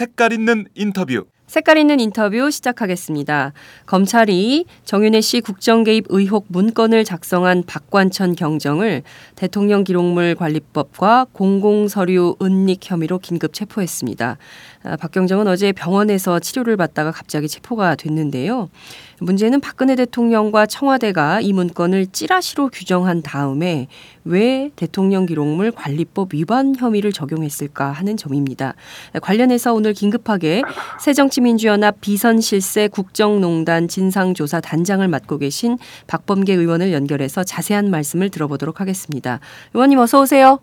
색깔 있는 인터뷰 색깔 있는 인터뷰 시작하겠습니다. 검찰이 정윤회 씨 국정 개입 의혹 문건을 작성한 박관천 경정을 대통령 기록물 관리법과 공공서류 은닉 혐의로 긴급 체포했습니다. 아, 박 경정은 어제 병원에서 치료를 받다가 갑자기 체포가 됐는데요. 문제는 박근혜 대통령과 청와대가 이 문건을 찌라시로 규정한 다음에 왜 대통령 기록물 관리법 위반 혐의를 적용했을까 하는 점입니다. 관련해서 오늘 긴급하게 새정치 민주연합 비선실세 국정농단 진상조사 단장을 맡고 계신 박범계 의원을 연결해서 자세한 말씀을 들어보도록 하겠습니다. 의원님 어서 오세요.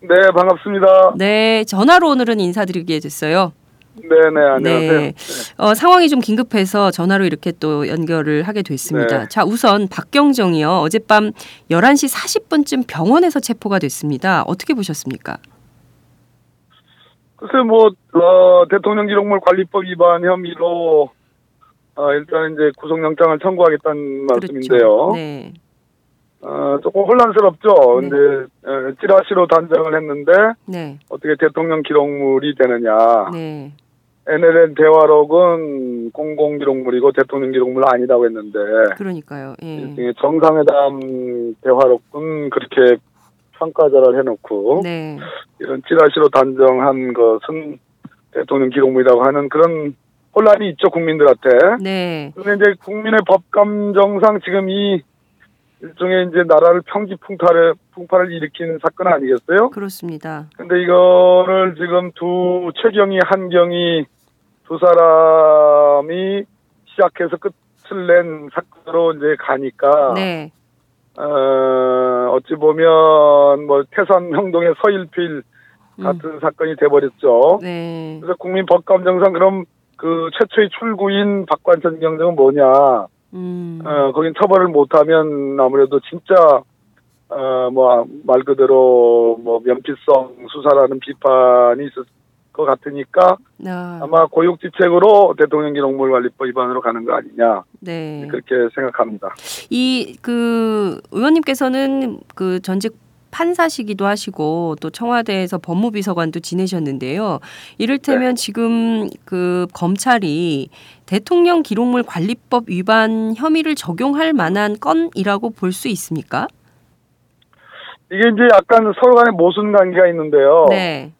네, 반갑습니다. 네, 전화로 오늘은 인사드리게 됐어요. 네네, 안녕하세요. 네. 어, 상황이 좀 긴급해서 전화로 이렇게 또 연결을 하게 됐습니다. 네. 자, 우선 박경정이요. 어젯밤 11시 40분쯤 병원에서 체포가 됐습니다. 어떻게 보셨습니까? 글쎄, 뭐, 어, 대통령 기록물 관리법 위반 혐의로, 어, 일단 이제 구속영장을 청구하겠다는 말씀인데요. 그렇죠. 네. 어, 조금 혼란스럽죠. 네. 근데, 어, 찌라시로 단정을 했는데, 네. 어떻게 대통령 기록물이 되느냐. 네. NLN 대화록은 공공 기록물이고 대통령 기록물 아니라고 했는데, 그러니까요. 예. 일종의 정상회담 대화록은 그렇게 평가절을 해놓고, 네. 이런 찌라시로 단정한 것은 대통령 기록물이라고 하는 그런 혼란이 있죠 국민들한테. 네. 근데 이제 국민의 법 감정상 지금 이 일종의 이제 나라를 평지 풍파를 풍파를 일으킨 사건 아니겠어요? 그렇습니다. 근데 이거를 지금 두 최경이 한경이 두 사람이 시작해서 끝을 낸 사건으로 이제 가니까 네. 어, 어찌 보면 뭐 태산 형동의 서일필 음. 같은 사건이 돼버렸죠. 네. 그래서 국민 법감정상 그럼 그 최초의 출구인 박관천 경정은 뭐냐? 음. 어, 거긴 처벌을 못하면 아무래도 진짜 어, 뭐 말 그대로 뭐 면피성 수사라는 비판이 있을 것 같으니까 아, 아마 고육지책으로 대통령 기록물 관리법 위반으로 가는 거 아니냐 네. 그렇게 생각합니다. 이 그 의원님께서는 그 전직 판사시기도 하시고 또 청와대에서 법무비서관도 지내셨는데요. 이를테면 지금 그 검찰이 대통령 기록물 관리법 위반 혐의를 적용할 만한 건이라고 볼 수 있습니까? 이게 이제 약간 서로 간에 모순 관계가 있는데요. 네.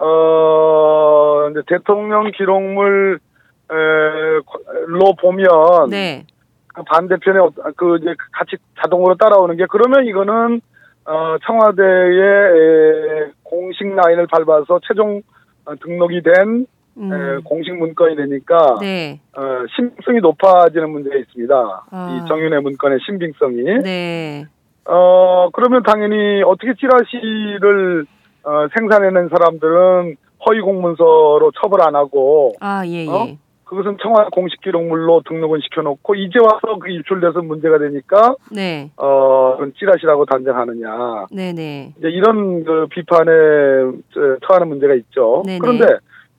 어, 이제 대통령 기록물로 보면 네. 그 반대편에 어- 그 이제 같이 자동으로 따라오는 게 그러면 이거는 어, 청와대의 에, 공식 라인을 밟아서 최종 어, 등록이 된 에, 음. 공식 문건이 되니까 네. 어, 신빙성이 높아지는 문제가 있습니다. 아. 이 정윤의 문건의 신빙성이. 네. 어, 그러면 당연히 어떻게 찌라시를 어, 생산해낸 사람들은 허위 공문서로 처벌 안 하고 아, 예, 예. 어? 그것은 청와대 공식 기록물로 등록은 시켜놓고 이제 와서 그 입출돼서 문제가 되니까 네. 어, 그건 찌라시라고 단정하느냐. 네, 네. 이제 이런 그 비판에 저, 처하는 문제가 있죠. 네네. 그런데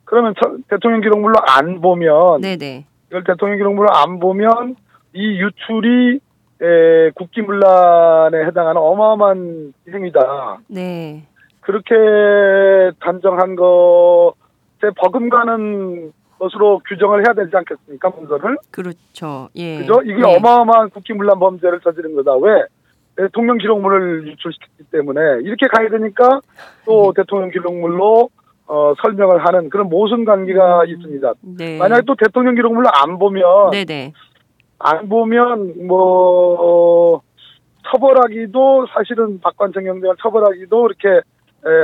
그러면 처- 대통령 기록물로 안 보면 네, 네. 이걸 대통령 기록물로 안 보면 이 유출이 에, 국기문란에 해당하는 어마어마한 행위다. 네. 그렇게 단정한 것에 버금가는 것으로 규정을 해야 되지 않겠습니까 문서를? 그렇죠. 예. 그죠? 이게 네. 어마어마한 국기문란 범죄를 저지른 거다. 왜? 대통령 기록물을 유출시켰기 때문에 이렇게 가야 되니까 또 네. 대통령 기록물로 어, 설명을 하는 그런 모순 관계가 있습니다. 네. 만약에 또 대통령 기록물을 안 보면 네, 네. 안 보면 뭐 처벌하기도 사실은 박관청 경쟁을 처벌하기도 이렇게 에,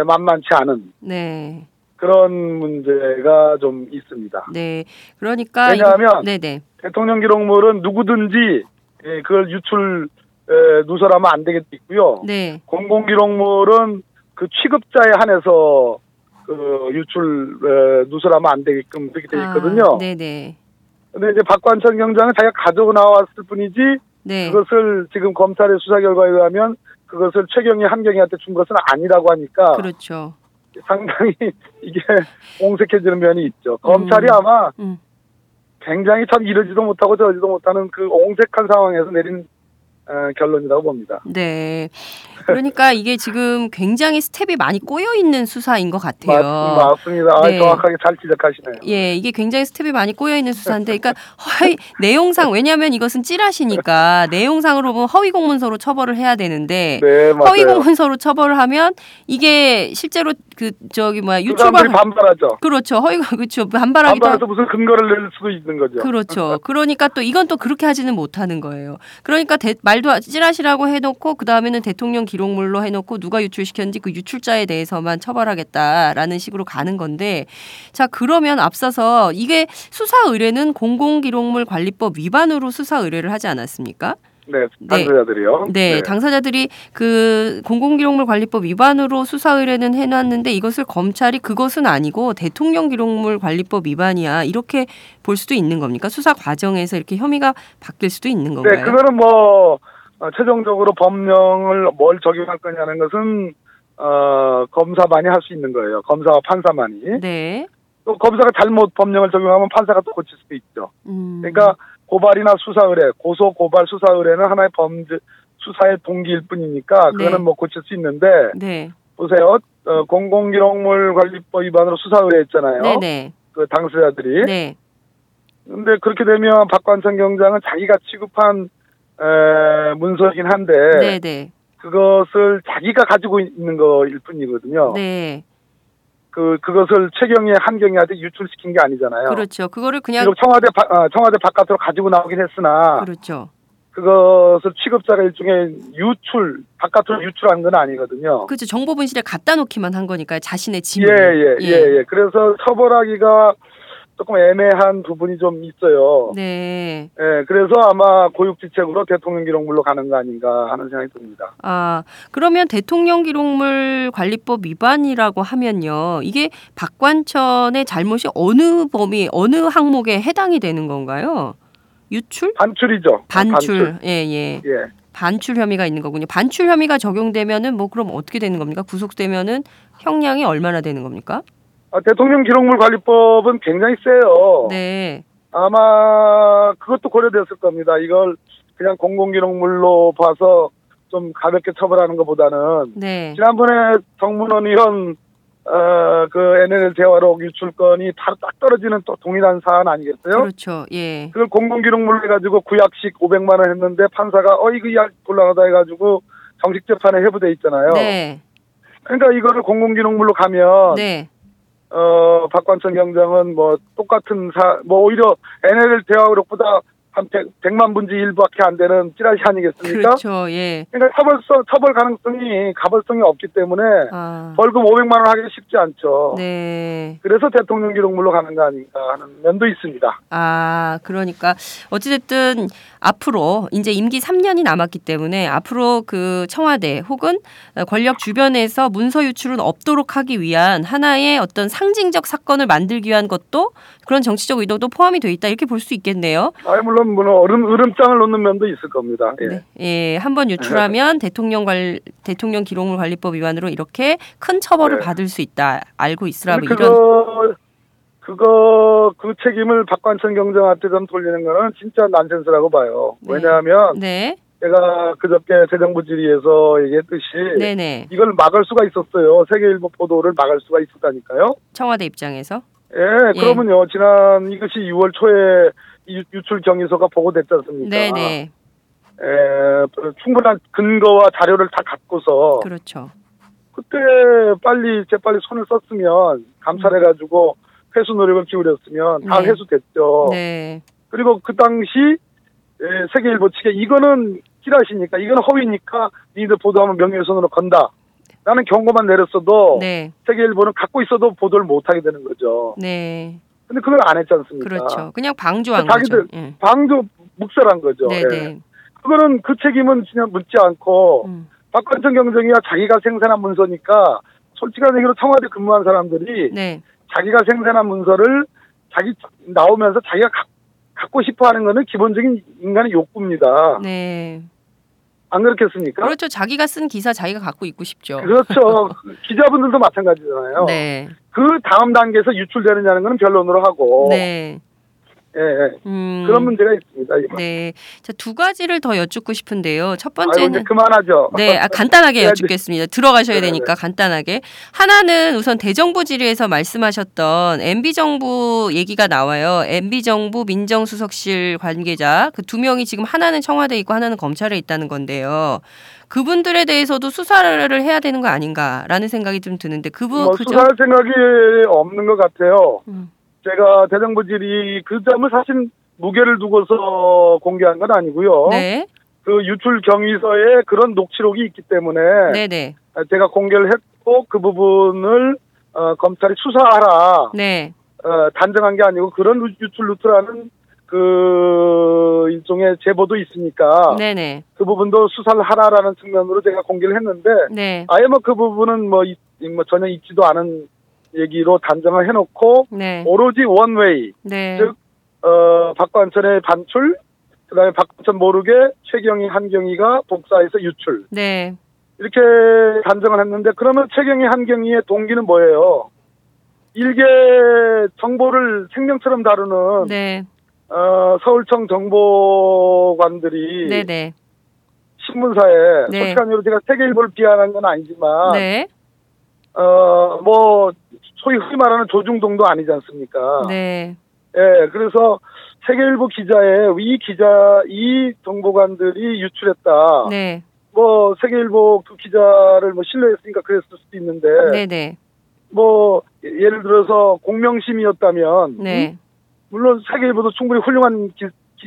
만만치 않은 네. 그런 문제가 좀 있습니다. 네. 그러니까 왜냐하면 네, 네. 대통령 기록물은 누구든지 예, 그걸 유출 에, 누설하면 안 되겠고요. 네. 공공 기록물은 그 취급자에 한해서 그 유출 에, 누설하면 안 되게끔 그렇게 돼 있거든요. 아, 네네. 근데 이제 박관천 경장은 자기가 가지고 나왔을 뿐이지 네. 그것을 지금 검찰의 수사 결과에 의하면 그것을 최경희 한경희한테 준 것은 아니라고 하니까 그렇죠. 상당히 이게 옹색해지는 면이 있죠. 검찰이 아마 음. 굉장히 참 이러지도 못하고 저러지도 못하는 그 옹색한 상황에서 내린 어, 결론이라고 봅니다. 네. 그러니까 이게 지금 굉장히 스텝이 많이 꼬여 있는 수사인 것 같아요. 맞, 맞습니다. 아, 네. 정확하게 잘 지적하시네요. 예, 이게 굉장히 스텝이 많이 꼬여 있는 수사인데, 그러니까 허위 내용상 왜냐하면 이것은 찌라시니까 내용상으로 보면 허위 공문서로 처벌을 해야 되는데 네. 허위 공문서로 처벌을 하면 이게 실제로 그 저기 뭐야 그 유출과 반발하죠. 그렇죠 허위 그렇죠 반발하기도 반발해서 무슨 근거를 낼 수도 있는 거죠. 그렇죠. 그러니까 또 이건 또 그렇게 하지는 못하는 거예요. 그러니까 대- 말도 찌라시라고 해놓고 그 다음에는 대통령 기록물로 해놓고 누가 유출시켰는지 그 유출자에 대해서만 처벌하겠다라는 식으로 가는 건데 자 그러면 앞서서 이게 수사 의뢰는 공공기록물 관리법 위반으로 수사 의뢰를 하지 않았습니까? 네, 네. 당사자들이요. 네, 당사자들이 그 공공기록물 관리법 위반으로 수사 의뢰는 해놨는데 이것을 검찰이 그것은 아니고 대통령 기록물 관리법 위반이야 이렇게 볼 수도 있는 겁니까? 수사 과정에서 이렇게 혐의가 바뀔 수도 있는 건가요? 네, 그거는 뭐 어, 최종적으로 법령을 뭘 적용할 거냐는 것은 어, 검사만이 할 수 있는 거예요. 검사와 판사만이. 네. 또 검사가 잘못 법령을 적용하면 판사가 또 고칠 수도 있죠. 음, 그러니까 고발이나 수사 의뢰, 고소 고발 수사 의뢰는 하나의 범죄 수사의 동기일 뿐이니까 그거는 네. 뭐 고칠 수 있는데 네, 보세요. 어, 공공기록물 관리법 위반으로 수사 의뢰했잖아요. 네, 네, 그 당사자들이. 네, 근데 그렇게 되면 박관천 경장은 자기가 취급한 에, 문서이긴 한데 네, 네, 그것을 자기가 가지고 있는 거일 뿐이거든요. 네, 그 그것을 최경희 한경희한테 유출시킨 게 아니잖아요. 그렇죠. 그거를 그냥 청와대 바, 아, 청와대 바깥으로 가지고 나오긴 했으나 그렇죠. 그것을 취급자가 일종의 유출 바깥으로 유출한 건 아니거든요. 그렇죠. 정보 분실에 갖다 놓기만 한 거니까요. 자신의 예, 지문을. 예, 예, 예. 그래서 처벌하기가 조금 애매한 부분이 좀 있어요. 네. 예, 그래서 아마 고육지책으로 대통령 기록물로 가는 거 아닌가 하는 생각이 듭니다. 아, 그러면 대통령 기록물 관리법 위반이라고 하면요. 이게 박관천의 잘못이 어느 범위, 어느 항목에 해당이 되는 건가요? 유출? 반출이죠. 반출. 예, 예. 예. 반출 혐의가 있는 거군요. 반출 혐의가 적용되면은 뭐 그럼 어떻게 되는 겁니까? 구속되면은 형량이 얼마나 되는 겁니까? 아, 대통령 기록물 관리법은 굉장히 세요. 네. 아마 그것도 고려됐을 겁니다. 이걸 그냥 공공기록물로 봐서 좀 가볍게 처벌하는 것보다는 네. 지난번에 정문원 의원 어, 그 NLL 대화록 유출건이 바로 딱 떨어지는 또 동일한 사안 아니겠어요? 그렇죠. 예. 그걸 공공기록물로 해가지고 구약식 500만 원 했는데 판사가 어 이거 약 곤란하다 해가지고 정식 재판에 회부돼 있잖아요. 네. 그러니까 이거를 공공기록물로 가면 네. 어 박관천 경장은 뭐 똑같은 사 뭐 오히려 NLL 대화록보다 한 100, 100 만 분지 1밖에 안 되는 찌라시 아니겠습니까? 그렇죠. 예. 그러니까 처벌성 처벌 가능성이 가벌성이 없기 때문에 아. 벌금 500만 원 하기 쉽지 않죠. 네. 그래서 대통령 기록물로 가는 거 아닌가 하는 면도 있습니다. 아, 그러니까 어찌됐든 앞으로 이제 임기 3년이 남았기 때문에 앞으로 그 청와대 혹은 권력 주변에서 문서 유출은 없도록 하기 위한 하나의 어떤 상징적 사건을 만들기 위한 것도 그런 정치적 의도도 포함이 돼 있다 이렇게 볼 수 있겠네요. 아 물론 물론 얼음 으름장을 놓는 면도 있을 겁니다. 예. 네. 예, 한번 유출하면 대통령 관 대통령 기록물 관리법 위반으로 이렇게 큰 처벌을 네. 받을 수 있다. 알고 있으라 뭐 근데 이런 그거 그 책임을 박관천 경장한테 좀 돌리는 거는 진짜 난센스라고 봐요. 네. 왜냐하면 네. 제가 그저께 재정부 질의에서 얘기했듯이 네, 네. 이걸 막을 수가 있었어요. 세계일보 보도를 막을 수가 있었다니까요. 청와대 입장에서 예, 예. 그러면요. 지난 이것이 6월 초에 이 유출 경위서가 보고됐지 않습니까? 네, 네. 에, 충분한 근거와 자료를 다 갖고서 그렇죠. 그때 빨리 재빨리 손을 썼으면 감찰해가지고 회수 노력을 기울였으면 다 네. 회수됐죠. 네. 그리고 그 당시 에, 세계일보 측에 이거는 찌라시니까 이거는 허위니까 니들 보도하면 명예훼손으로 건다. 라는 경고만 내렸어도 네. 세계일보는 갖고 있어도 보도를 못하게 되는 거죠. 네. 근데 그걸 안 했지 않습니까? 그렇죠. 그냥 방조한 자기들 거죠. 예. 방도 묵살한 거죠. 네, 예. 네. 그거는 그 책임은 그냥 묻지 않고 음. 박관천 경정이야 자기가 생산한 문서니까 솔직한 얘기로 청와대 근무한 사람들이 네. 자기가 생산한 문서를 자기 나오면서 자기가 가- 갖고 싶어 하는 거는 기본적인 인간의 욕구입니다. 네. 안 그렇겠습니까? 그렇죠. 자기가 쓴 기사 자기가 갖고 있고 싶죠. 그렇죠. 기자분들도 마찬가지잖아요. 네. 그 다음 단계에서 유출되느냐는 건 변론으로 하고. 네. 예, 예. 음. 그런 문제가 있습니다. 이거. 네. 자, 두 가지를 더 여쭙고 싶은데요. 첫 번째는 그만하죠. 네, 아, 간단하게. 여쭙겠습니다. 들어가셔야 네, 되니까 간단하게. 하나는 우선 대정부 질의에서 말씀하셨던 MB 정부 얘기가 나와요. MB 정부 민정수석실 관계자 그 두 명이 지금 하나는 청와대에 있고 하나는 검찰에 있다는 건데요. 그분들에 대해서도 수사를 해야 되는 거 아닌가라는 생각이 좀 드는데 그분 뭐 그죠? 수사할 생각이 없는 것 같아요. 음. 제가 대정부질이 그 점을 사실 무게를 두고서 공개한 건 아니고요. 네, 그 유출 경위서에 그런 녹취록이 있기 때문에 네, 네, 제가 공개를 했고 그 부분을 어, 검찰이 수사하라. 네, 어, 단정한 게 아니고 그런 루- 유출 루트라는 그 일종의 제보도 있으니까 네, 네, 그 부분도 수사를 하라라는 측면으로 제가 공개를 했는데 네, 아예 뭐 그 부분은 뭐, 이- 뭐 전혀 있지도 않은 얘기로 단정을 해놓고 네, 오로지 원웨이 네, 즉 어, 박관천의 반출 그다음에 박관천 모르게 최경희 한경희가 복사해서 유출. 네, 이렇게 단정을 했는데 그러면 최경희 한경희의 동기는 뭐예요? 일개 정보를 생명처럼 다루는 네, 어, 서울청 정보관들이 네, 네, 신문사에 네. 솔직한 이유로 제가 세계일보를 비하한 건 아니지만 네, 어, 뭐 소위 흔히 말하는 조중동도 아니지 않습니까? 네, 예, 그래서 세계일보 기자의 이 기자 이 정보관들이 유출했다. 네, 뭐 세계일보 그 기자를 뭐 신뢰했으니까 그랬을 수도 있는데 네, 네, 뭐 예를 들어서 공명심이었다면 네, 물론 세계일보도 충분히 훌륭한 기,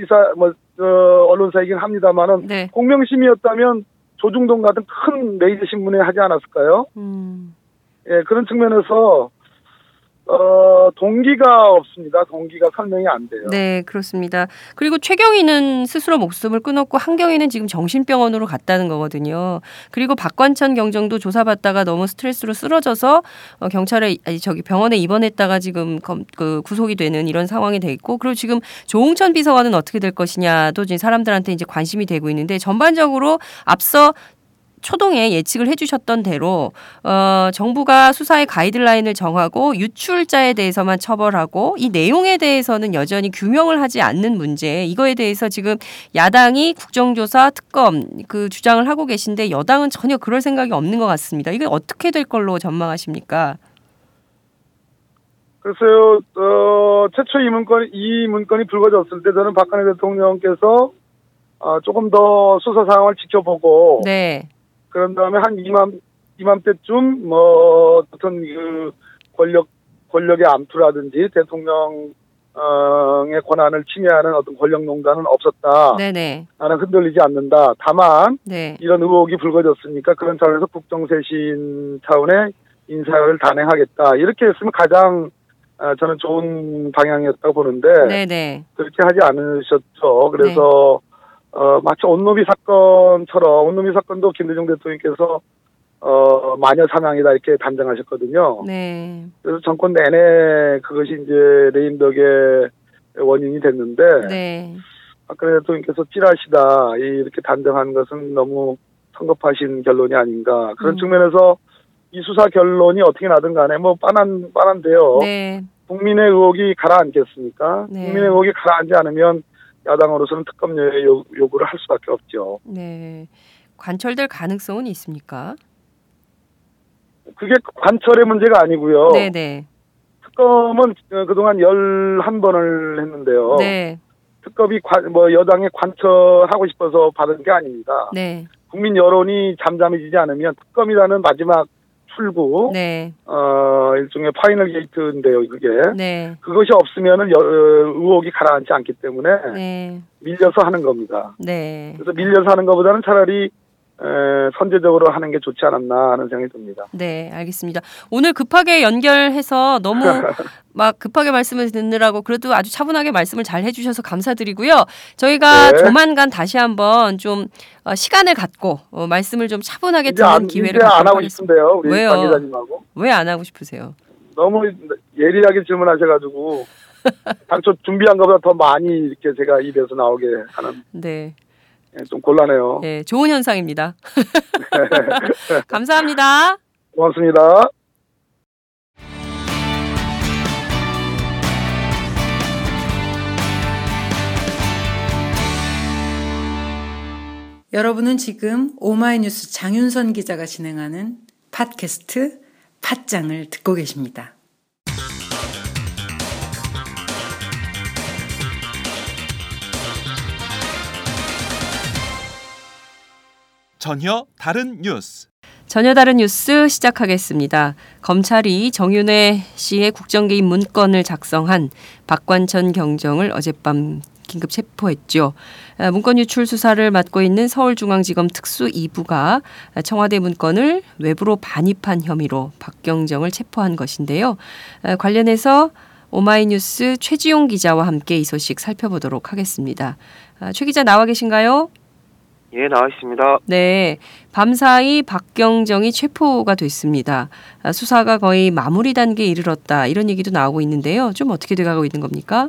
사 뭐, 어, 언론사이긴 합니다만은 네. 공명심이었다면 조중동 같은 큰 메이저 신문에 하지 않았을까요? 음. 예, 그런 측면에서 어, 동기가 없습니다. 동기가 설명이 안 돼요. 네, 그렇습니다. 그리고 최경희는 스스로 목숨을 끊었고 한경희는 지금 정신병원으로 갔다는 거거든요. 그리고 박관천 경정도 조사받다가 너무 스트레스로 쓰러져서 어, 경찰에 아니 저기 병원에 입원했다가 지금 검, 그 구속이 되는 이런 상황이 돼 있고 그리고 지금 조홍천 비서관은 어떻게 될 것이냐도 지금 사람들한테 이제 관심이 되고 있는데 전반적으로 앞서 초동에 예측을 해주셨던 대로 어, 정부가 수사의 가이드라인을 정하고 유출자에 대해서만 처벌하고 이 내용에 대해서는 여전히 규명을 하지 않는 문제 이거에 대해서 지금 야당이 국정조사 특검 그 주장을 하고 계신데 여당은 전혀 그럴 생각이 없는 것 같습니다. 이게 어떻게 될 걸로 전망하십니까? 글쎄요, 어, 최초 이 문건, 이 문건이 불거졌을 때 저는 박근혜 대통령께서 어, 조금 더 수사 상황을 지켜보고 네, 그런 다음에 한 이맘 이맘때쯤 뭐 어떤 그 권력 권력의 암투라든지 대통령의 권한을 침해하는 어떤 권력농단은 없었다. 네네, 나는 흔들리지 않는다. 다만 네, 이런 의혹이 불거졌으니까 그런 차원에서 국정쇄신 차원의 인사를 단행하겠다. 이렇게 했으면 가장 어, 저는 좋은 방향이었다고 보는데 네네, 그렇게 하지 않으셨죠. 그래서 어, 마치 온노비 사건처럼 온노비 사건도 김대중 대통령께서 어, 마녀 사냥이다 이렇게 단정하셨거든요. 네, 그래서 정권 내내 그것이 이제 레임덕의 원인이 됐는데 네, 박근혜 대통령께서 찌라시다 이- 이렇게 단정한 것은 너무 성급하신 결론이 아닌가 그런 음. 측면에서 이 수사 결론이 어떻게 나든 간에 뭐 빤한 빤한데요. 네, 국민의 의혹이 가라앉겠습니까? 네. 국민의 의혹이 가라앉지 않으면 야당으로서는 특검 요- 요- 요구를 할 수밖에 없죠. 네. 관철될 가능성은 있습니까? 그게 관철의 문제가 아니고요. 네네, 특검은 어, 그동안 11번을 했는데요. 네, 특검이 관- 뭐 여당에 관철하고 싶어서 받은 게 아닙니다. 네, 국민 여론이 잠잠해지지 않으면 특검이라는 마지막 출구, 네, 어, 일종의 final gate인데요, 그게. 네, 그것이 없으면은 여- 어, 의혹이 가라앉지 않기 때문에 네, 밀려서 하는 겁니다. 네. 그래서 밀려서 하는 것보다는 차라리 에, 선제적으로 하는 게 좋지 않았나 하는 생각이 듭니다. 네, 알겠습니다. 오늘 급하게 연결해서 너무 막 급하게 말씀을 듣느라고 그래도 아주 차분하게 말씀을 잘 해주셔서 감사드리고요. 저희가 네. 조만간 다시 한번 좀 어, 시간을 갖고 어, 말씀을 좀 차분하게 듣는 안, 기회를 이제 안 갖도록 하고. 싶은데요, 왜요? 왜 안 하고 싶으세요? 너무 예리하게 질문하셔가지고 당초 준비한 것보다 더 많이 이렇게 제가 입에서 나오게 하는 네, 예, 좀 곤란해요. 네 좋은 현상입니다. 감사합니다. 고맙습니다. 여러분은 지금 오마이뉴스 장윤선 기자가 진행하는 팟캐스트 팟짱을 듣고 계십니다. 전혀 다른 뉴스. 전혀 다른 뉴스 시작하겠습니다. 검찰이 정윤회 씨의 국정개입 문건을 작성한 박관천 경정을 어젯밤 긴급 체포했죠. 아, 문건 유출 수사를 맡고 있는 서울중앙지검 특수 2부가 청와대 문건을 외부로 반입한 혐의로 박경정을 체포한 것인데요. 아, 관련해서 오마이뉴스 최지용 기자와 함께 이 소식 살펴보도록 하겠습니다. 아, 최 기자 나와 계신가요? 예, 나와 있습니다. 네, 밤사이 박경정이 체포가 됐습니다. 아, 수사가 거의 마무리 단계에 이르렀다 이런 얘기도 나오고 있는데요. 좀 어떻게 돼가고 있는 겁니까?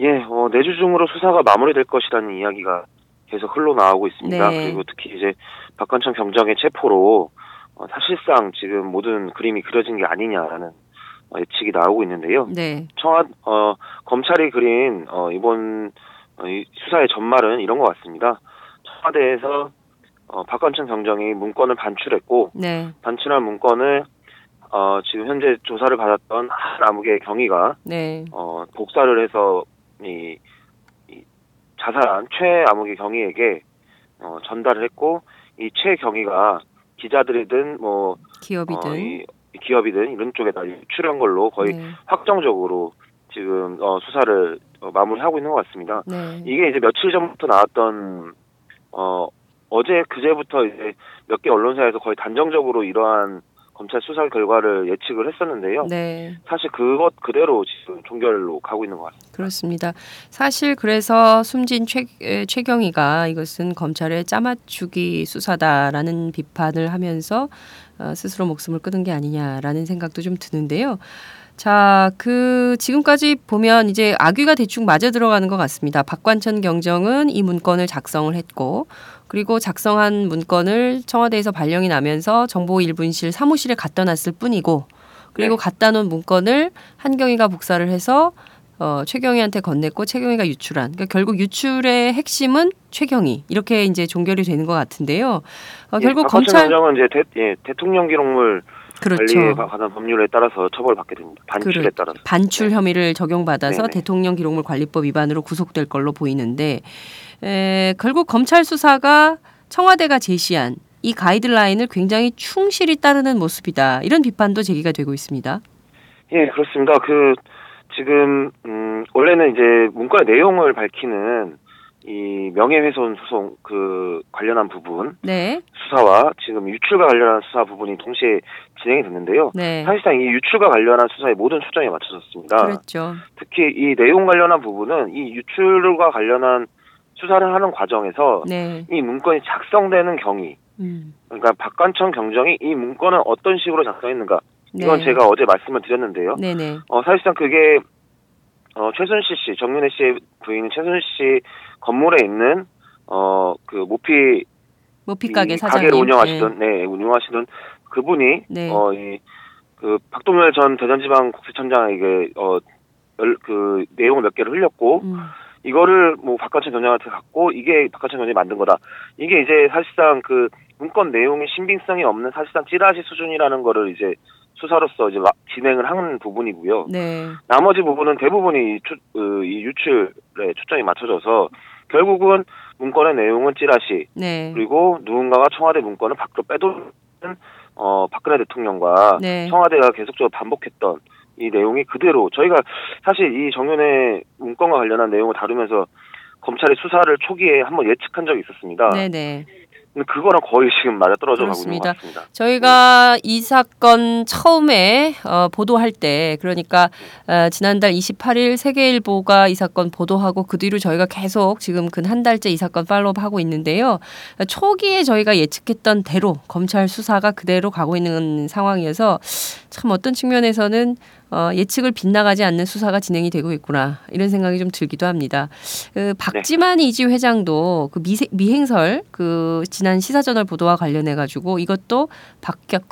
예, 어, 내주 중으로 수사가 마무리될 것이라는 이야기가 계속 흘러나오고 있습니다. 네. 그리고 특히 이제 박관천 경정의 체포로 어, 사실상 지금 모든 그림이 그려진 게 아니냐라는 어, 예측이 나오고 있는데요. 네, 청와 어, 검찰이 그린 어, 이번 어, 이 수사의 전말은 이런 것 같습니다. 청와대에서 어, 박관천 경정이 문건을 반출했고 네, 반출한 문건을 어, 지금 현재 조사를 받았던 한 암흑의 경위가 네, 어, 복사를 해서 이, 이 자살한 최 암흑의 경위에게 어, 전달을 했고 이 최 경위가 기자들이든 뭐 기업이든 어, 이, 이 기업이든 이런 쪽에다 유출한 걸로 거의 네, 확정적으로 지금 어, 수사를 어, 마무리하고 있는 것 같습니다. 네, 이게 이제 며칠 전부터 나왔던 어 어제 그제부터 이제 몇 개 언론사에서 거의 단정적으로 이러한 검찰 수사 결과를 예측을 했었는데요. 네, 사실 그것 그대로 지금 종결로 가고 있는 것 같습니다. 그렇습니다. 사실 그래서 숨진 최, 에, 최경희가 이것은 검찰의 짜맞추기 수사다라는 비판을 하면서 어, 스스로 목숨을 끊은 게 아니냐라는 생각도 좀 드는데요. 자, 그 지금까지 보면 이제 악귀가 대충 맞아 들어가는 것 같습니다. 박관천 경정은 이 문건을 작성을 했고, 그리고 작성한 문건을 청와대에서 발령이 나면서 정보 일분실 사무실에 갖다 놨을 뿐이고, 그리고 갖다 놓은 문건을 한경희가 복사를 해서 어, 최경희한테 건넸고 최경희가 유출한. 그러니까 결국 유출의 핵심은 최경희 이렇게 이제 종결이 되는 것 같은데요. 어, 결국 예, 검찰 경정은 이제 대, 예, 대통령 기록물 그렇죠. 관리에 관한 법률에 따라서 처벌받게 됩니다. 반출에 그래. 따라서. 반출 혐의를 적용받아서 네네. 대통령 기록물 관리법 위반으로 구속될 걸로 보이는데 에, 결국 검찰 수사가 청와대가 제시한 이 가이드라인을 굉장히 충실히 따르는 모습이다. 이런 비판도 제기가 되고 있습니다. 예, 그렇습니다. 그 지금 음 원래는 이제 문건의 내용을 밝히는 이 명예훼손 소송 그 관련한 부분 네, 수사와 지금 유출과 관련한 수사 부분이 동시에 진행이 됐는데요. 네, 사실상 이 유출과 관련한 수사의 모든 초점이 맞춰졌습니다. 그렇죠. 특히 이 내용 관련한 부분은 이 유출과 관련한 수사를 하는 과정에서 네, 이 문건이 작성되는 경위, 음, 그러니까 박관청 경정이 이 문건을 어떤 식으로 작성했는가 이건 네. 제가 어제 말씀을 드렸는데요. 네, 네, 어, 사실상 그게 어, 최순실 씨, 정윤혜 씨의 부인인 최순실 씨 건물에 있는 어, 그 모피 모피 가게 이 사장님. 가게를 운영하시던 네, 운영하시던 그분이 네. 어, 이, 그 박동열 전 대전지방국세청장에게 어, 열, 그 내용을 몇 개를 흘렸고 음, 이거를 뭐 박관천 경장한테 갖고 이게 박관천 경장이 만든 거다. 이게 이제 사실상 그 문건 내용의 신빙성이 없는 사실상 찌라시 수준이라는 거를 이제 수사로서 이제 막 진행을 하는 부분이고요. 네, 나머지 부분은 대부분이 이, 추, 어, 이 유출에 초점이 맞춰져서 결국은 문건의 내용은 찌라시 네, 그리고 누군가가 청와대 문건을 밖으로 빼도는 어 박근혜 대통령과 네. 청와대가 계속적으로 반복했던 이 내용이 그대로 저희가 사실 이 정윤의 문건과 관련한 내용을 다루면서 검찰의 수사를 초기에 한번 예측한 적이 있었습니다. 네, 네, 그거랑 거의 지금 맞아 떨어져 가고 있는 그렇습니다. 것 같습니다. 저희가 이 사건 처음에 어, 보도할 때 그러니까 어, 지난달 28일 세계일보가 이 사건 보도하고 그 뒤로 저희가 계속 지금 근 한 달째 이 사건 팔로우하고 있는데요. 초기에 저희가 예측했던 대로 검찰 수사가 그대로 가고 있는 상황이어서 참 어떤 측면에서는 어, 예측을 빗나가지 않는 수사가 진행이 되고 있구나 이런 생각이 좀 들기도 합니다. 그 박지만 이지 회장도 그 미세, 미행설 그 지난 시사저널 보도와 관련해 가지고 이것도 박격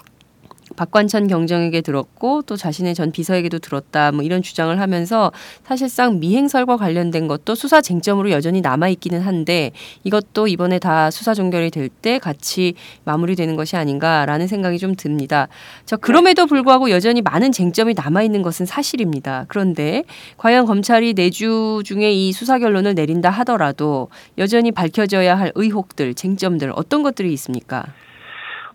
박관천 경정에게 들었고 또 자신의 전 비서에게도 들었다 뭐 이런 주장을 하면서 사실상 미행설과 관련된 것도 수사 쟁점으로 여전히 남아 있기는 한데 이것도 이번에 다 수사 종결이 될 때 같이 마무리되는 것이 아닌가라는 생각이 좀 듭니다. 저 그럼에도 불구하고 여전히 많은 쟁점이 남아 있는 것은 사실입니다. 그런데 과연 검찰이 내주 중에 이 수사 결론을 내린다 하더라도 여전히 밝혀져야 할 의혹들, 쟁점들 어떤 것들이 있습니까?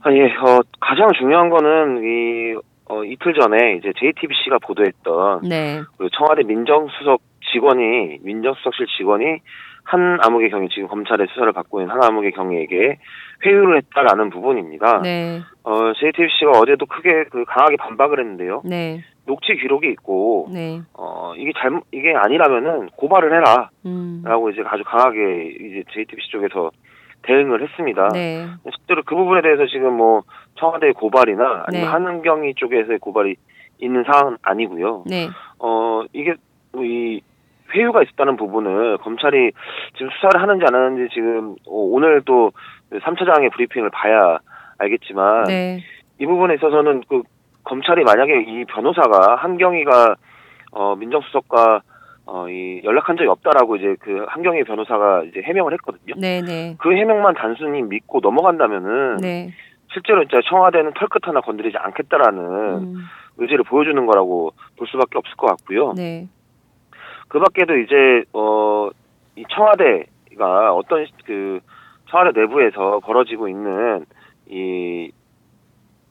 아, 예, 어, 가장 중요한 거는 이 어, 이틀 전에 이제 JTBC가 보도했던 네, 그 청와대 민정수석 직원이 민정수석실 직원이 한 암흑의 경위 지금 검찰의 수사를 받고 있는 한 암흑의 경위에게 회유를 했다라는 부분입니다. 네, 어, JTBC가 어제도 크게 그 강하게 반박을 했는데요. 네, 녹취 기록이 있고 네, 어 이게 잘못 이게 아니라면은 고발을 해라라고 음, 이제 아주 강하게 이제 JTBC 쪽에서 대응을 했습니다. 네, 실제로 그 부분에 대해서 지금 뭐 청와대 고발이나 아니면 네. 한은경이 쪽에서의 고발이 있는 사항은 아니고요. 네, 어 이게 뭐이 회유가 있었다는 부분을 검찰이 지금 수사를 하는지 안 하는지 지금 어, 오늘 또 3차장의 브리핑을 봐야 알겠지만 네, 이 부분에 있어서는 그 검찰이 만약에 이 변호사가 한경희가 어 민정수석과 어 이 연락한 적이 없다라고 이제 그 한경희 변호사가 이제 해명을 했거든요. 네, 네, 그 해명만 단순히 믿고 넘어간다면은 네, 실제로 진짜 청와대는 털끝 하나 건드리지 않겠다라는 음, 의지를 보여주는 거라고 볼 수밖에 없을 것 같고요. 네, 그 밖에도 이제 어 이 청와대가 어떤 시- 그 청와대 내부에서 벌어지고 있는 이,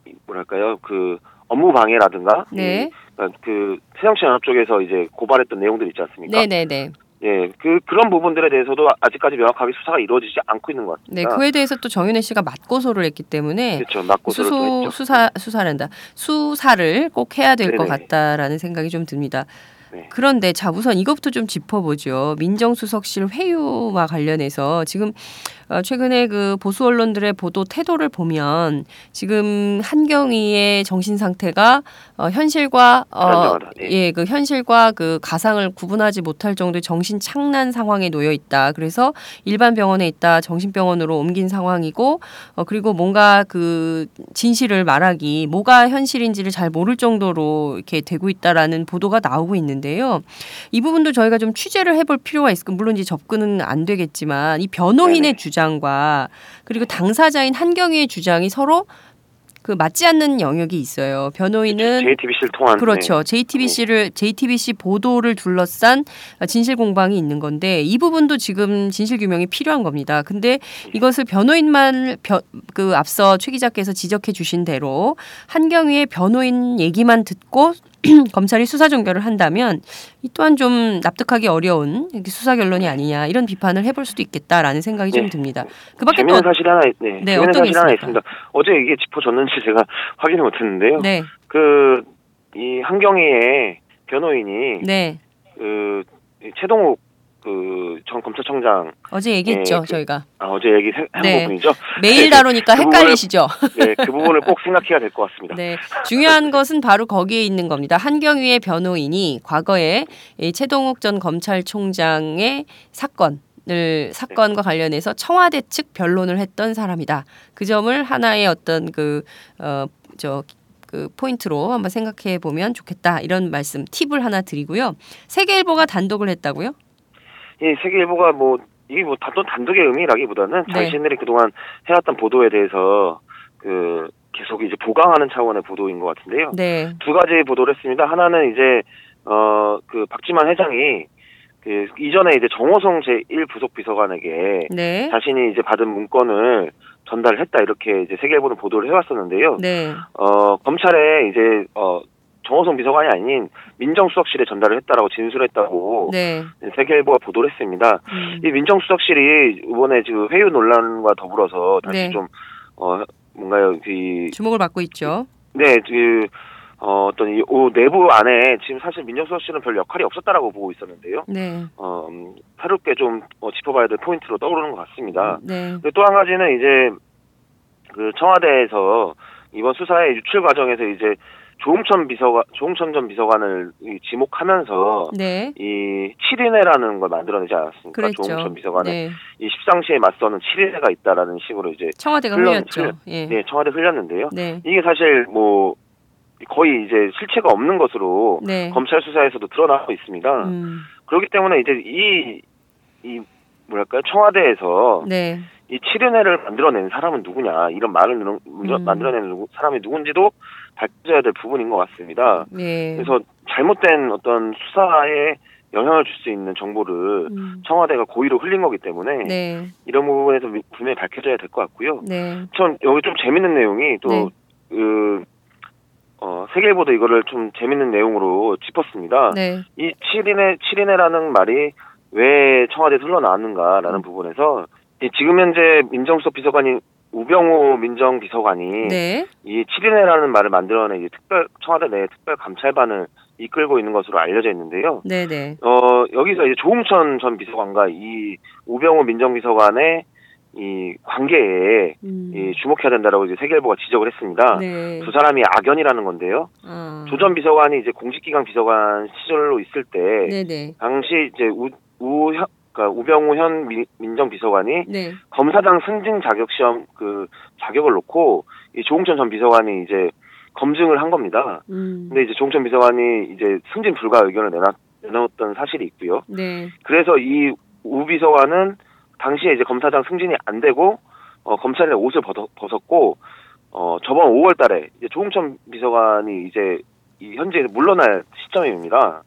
이 뭐랄까요? 그 업무 방해라든가 네, 이, 그러니까 그 새정치연합 쪽에서 이제 고발했던 내용들 있지 않습니까? 네, 네, 네. 예, 그 그런 부분들에 대해서도 아직까지 명확하게 수사가 이루어지지 않고 있는 것 네, 같습니다. 그에 대해서 또 정윤혜 씨가 맞고소를 했기 때문에 그렇죠, 맞고소를 또 수소 했죠. 수사 수사란다 수사를 꼭 해야 될 것. 같다라는 생각이 좀 듭니다. 네. 그런데 자 우선 이것부터 좀 짚어보죠. 민정수석실 회유와 관련해서 지금 어, 최근에 그 보수 언론들의 보도 태도를 보면 지금 한경희의 정신 상태가 어, 현실과 어. 예. 예, 그 현실과 그 가상을 구분하지 못할 정도의 정신 착란 상황에 놓여 있다. 그래서 일반 병원에 있다 정신병원으로 옮긴 상황이고 어, 그리고 뭔가 그 진실을 말하기 뭐가 현실인지를 잘 모를 정도로 이렇게 되고 있다라는 보도가 나오고 있는데요. 이 부분도 저희가 좀 취재를 해볼 필요가 있을 거 물론 이제 접근은 안 되겠지만 이 변호인의 네네. 주장과 그리고 당사자인 한경희의 주장이 서로 그 맞지 않는 영역이 있어요. 변호인은 JTBC를 통한 그렇죠. 네. JTBC를 JTBC 보도를 둘러싼 진실 공방이 있는 건데 이 부분도 지금 진실 규명이 필요한 겁니다. 근데 이것을 변호인만 벼- 그 앞서 최 기자께서 지적해 주신 대로 한경위의 변호인 얘기만 듣고 검찰이 수사 종결을 한다면 이 또한 좀 납득하기 어려운 수사 결론이 아니냐 이런 비판을 해볼 수도 있겠다라는 생각이 좀 네. 듭니다. 그밖에 또 사실이 하나 있, 네. 네, 어떤 게 사실이 하나? 있습니다. 어제 이게 짚어졌는지 제가 확인을 못했는데요. 네, 그 이 한경희의 변호인이 네 그 최동욱 그 전 검찰청장 어제 얘기했죠 네, 그- 저희가 아, 어제 얘기 한 네. 부분이죠. 매일 다루니까 그 부분을- 헷갈리시죠. 네, 그 부분을 꼭 생각해야 될 것 같습니다. 네, 중요한 것은 바로 거기에 있는 겁니다. 한경위의 변호인이 과거에 이 최동욱 전 검찰총장의 사건. 을 사건과 관련해서 청와대 측 변론을 했던 사람이다. 그 점을 하나의 어떤 그어저 그 포인트로 한번 생각해 보면 좋겠다. 이런 말씀 팁을 하나 드리고요. 세계일보가 단독을 했다고요? 이 세계일보가 뭐 이게 뭐 단독 단독의 의미라기보다는 네. 자신들이 그동안 해왔던 보도에 대해서 그 계속 이제 보강하는 차원의 보도인 것 같은데요. 네. 두 가지 보도를 했습니다. 하나는 이제 어 그 박지만 회장이 그 이전에 이제 정호성 제1 부속 비서관에게 네. 자신이 이제 받은 문건을 전달을 했다 이렇게 이제 세계일보는 보도를 해왔었는데요. 네. 어 검찰에 이제 어 정호성 비서관이 아닌 민정수석실에 전달을 했다라고 진술했다고 네. 세계일보가 보도를 했습니다. 음. 이 민정수석실이 이번에 지금 회유 논란과 더불어서 다시 네. 좀 어, 뭔가요, 그, 주목을 받고 있죠. 네, 그, 어, 어떤 이 오, 내부 안에 지금 사실 민정수석실은 별 역할이 없었다라고 보고 있었는데요. 네. 어, 음, 새롭게 좀 어, 짚어봐야 될 포인트로 떠오르는 것 같습니다. 네. 또한 가지는 이제 그 청와대에서 이번 수사의 유출 과정에서 이제 조홍천 비서관, 조홍천 전 비서관을 이 지목하면서 네. 이 7인회라는 걸 만들어내지 않았습니까? 그랬죠. 조홍천 비서관은 네. 이 십상시에 맞서는 7인회가 있다라는 식으로 이제 청와대가 흘렸죠. 흘려- 예. 네, 청와대 흘렸는데요. 네. 이게 사실 뭐 거의 이제 실체가 없는 것으로 네. 검찰 수사에서도 드러나고 있습니다. 음. 그렇기 때문에 이제 이, 이, 뭐랄까요, 청와대에서 네. 이 7인회를 만들어낸 사람은 누구냐, 이런 말을 누- 음. 만들어낸 사람이 누군지도 밝혀져야 될 부분인 것 같습니다. 네. 그래서 잘못된 어떤 수사에 영향을 줄 수 있는 정보를 음. 청와대가 고의로 흘린 거기 때문에 네. 이런 부분에서 미- 분명히 밝혀져야 될 것 같고요. 네. 전 여기 좀 재밌는 내용이 또, 네. 그, 어, 세계일보도 이거를 좀 재밌는 내용으로 짚었습니다. 네. 이 7인회, 7인회라는 말이 왜 청와대에서 흘러나왔는가라는 음. 부분에서 이 지금 현재 민정수석 비서관인 우병우 민정비서관이 네. 이 7인회라는 말을 만들어낸 이 특별, 청와대 내 특별 감찰반을 이끌고 있는 것으로 알려져 있는데요. 네. 네. 어, 여기서 이제 조홍천 전 비서관과 이 우병우 민정비서관의 이 관계에 음. 이 주목해야 된다라고 이제 세계일보가 지적을 했습니다. 네. 두 사람이 악연이라는 건데요. 어. 조전 비서관이 이제 공직기강 비서관 시절로 있을 때 네. 네. 당시 이제 우, 우, 그러니까 우병우 현 민, 민정비서관이 네. 검사장 승진 자격 시험 그 자격을 놓고 이 조홍천 전 비서관이 이제 검증을 한 겁니다. 음. 근데 이제 조홍천 비서관이 이제 승진 불가 의견을 내놨, 내놓았던 사실이 있고요. 네. 그래서 이 우 비서관은 당시에 이제 검사장 승진이 안 되고 어, 검찰의 옷을 벗어, 벗었고 어, 저번 5월달에 이제 조홍천 비서관이 이제 이 현재 물러날 시점입니다.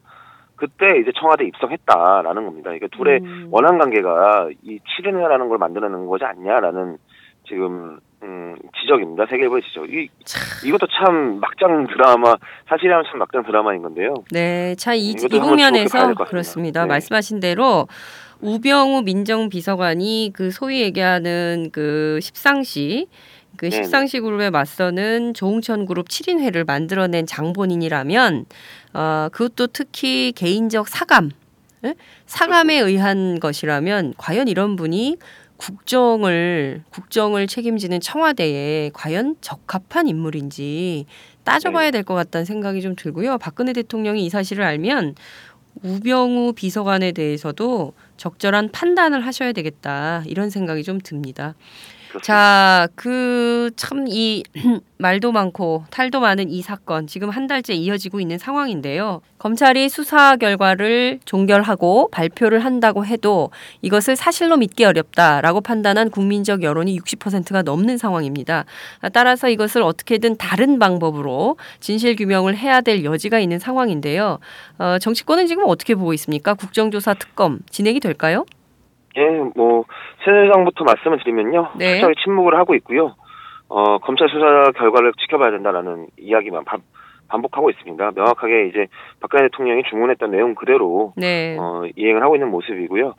그때 이제 청와대 에 입성했다라는 겁니다. 이게 둘의 음. 원한 관계가 이 7인회라는 걸 만들어내는 거지 않냐라는 지금 음, 지적입니다. 세계일보의 지적. 이 이것도 참 막장 드라마 사실이라면 참 막장 드라마인 건데요. 네, 자, 이, 이 국면에서. 그렇습니다. 네. 말씀하신 대로 우병우 민정비서관이 그 소위 얘기하는 그 십상시 그 네네. 십상시 그룹에 맞서는 조홍천 그룹 7인회를 만들어낸 장본인이라면 어, 그것도 특히 개인적 사감, 예? 사감에 의한 것이라면 과연 이런 분이 국정을 국정을 책임지는 청와대에 과연 적합한 인물인지 따져봐야 될 것 같다는 생각이 좀 들고요. 박근혜 대통령이 이 사실을 알면 우병우 비서관에 대해서도 적절한 판단을 하셔야 되겠다 이런 생각이 좀 듭니다. 자, 그 참 이 말도 많고 탈도 많은 이 사건 지금 한 달째 이어지고 있는 상황인데요. 검찰이 수사 결과를 종결하고 발표를 한다고 해도 이것을 사실로 믿기 어렵다라고 판단한 국민적 여론이 60%가 넘는 상황입니다. 따라서 이것을 어떻게든 다른 방법으로 진실 규명을 해야 될 여지가 있는 상황인데요. 어, 정치권은 지금 어떻게 보고 있습니까? 국정조사 특검 진행이 될까요? 예, 뭐 새누리당부터 말씀을 드리면요, 네. 철저히 침묵을 하고 있고요. 어, 검찰 수사 결과를 지켜봐야 된다라는 이야기만 반, 반복하고 있습니다. 명확하게 이제 박근혜 대통령이 주문했던 내용 그대로 네. 어, 이행을 하고 있는 모습이고요.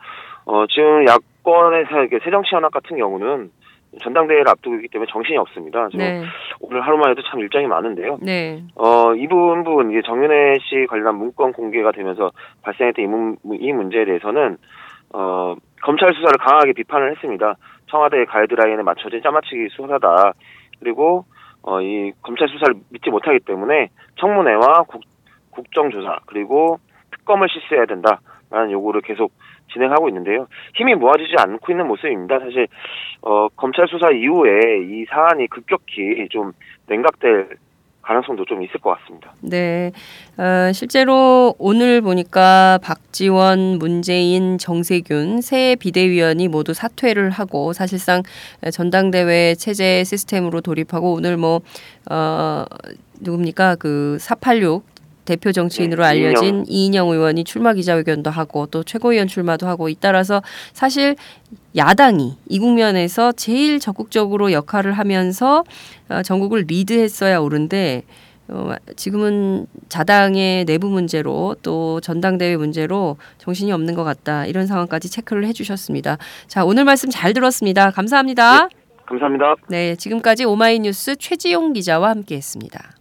어, 지금 야권에서 이렇게 새정치연합 같은 경우는 전당대회를 앞두고 있기 때문에 정신이 없습니다. 지금 네. 오늘 하루만 해도 참 일정이 많은데요. 네. 어, 이 부분, 이제 정윤회 씨 관련 문건 공개가 되면서 발생했던 이, 문, 이 문제에 대해서는, 어, 검찰 수사를 강하게 비판을 했습니다. 청와대의 가이드라인에 맞춰진 짜맞추기 수사다. 그리고, 어, 이 검찰 수사를 믿지 못하기 때문에 청문회와 국, 국정조사, 그리고 특검을 실시해야 된다라는 요구를 계속 진행하고 있는데요. 힘이 모아지지 않고 있는 모습입니다. 사실, 어, 검찰 수사 이후에 이 사안이 급격히 좀 냉각될 가능성도 좀 있을 것 같습니다. 네. 어, 실제로 오늘 보니까 박지원, 문재인, 정세균 세 비대위원이 모두 사퇴를 하고 사실상 전당대회 체제 시스템으로 돌입하고 오늘 뭐, 어, 누굽니까? 그 486 대표 정치인으로 네, 알려진 이인영 의원이 출마 기자회견도 하고 또 최고위원 출마도 하고 잇따라서 사실 야당이 이 국면에서 제일 적극적으로 역할을 하면서 어, 전국을 리드했어야 옳은데 어, 지금은 자당의 내부 문제로 또 전당대회 문제로 정신이 없는 것 같다 이런 상황까지 체크를 해주셨습니다. 자 오늘 말씀 잘 들었습니다. 감사합니다. 감사합니다. 네 지금까지 오마이뉴스 최지용 기자와 함께했습니다.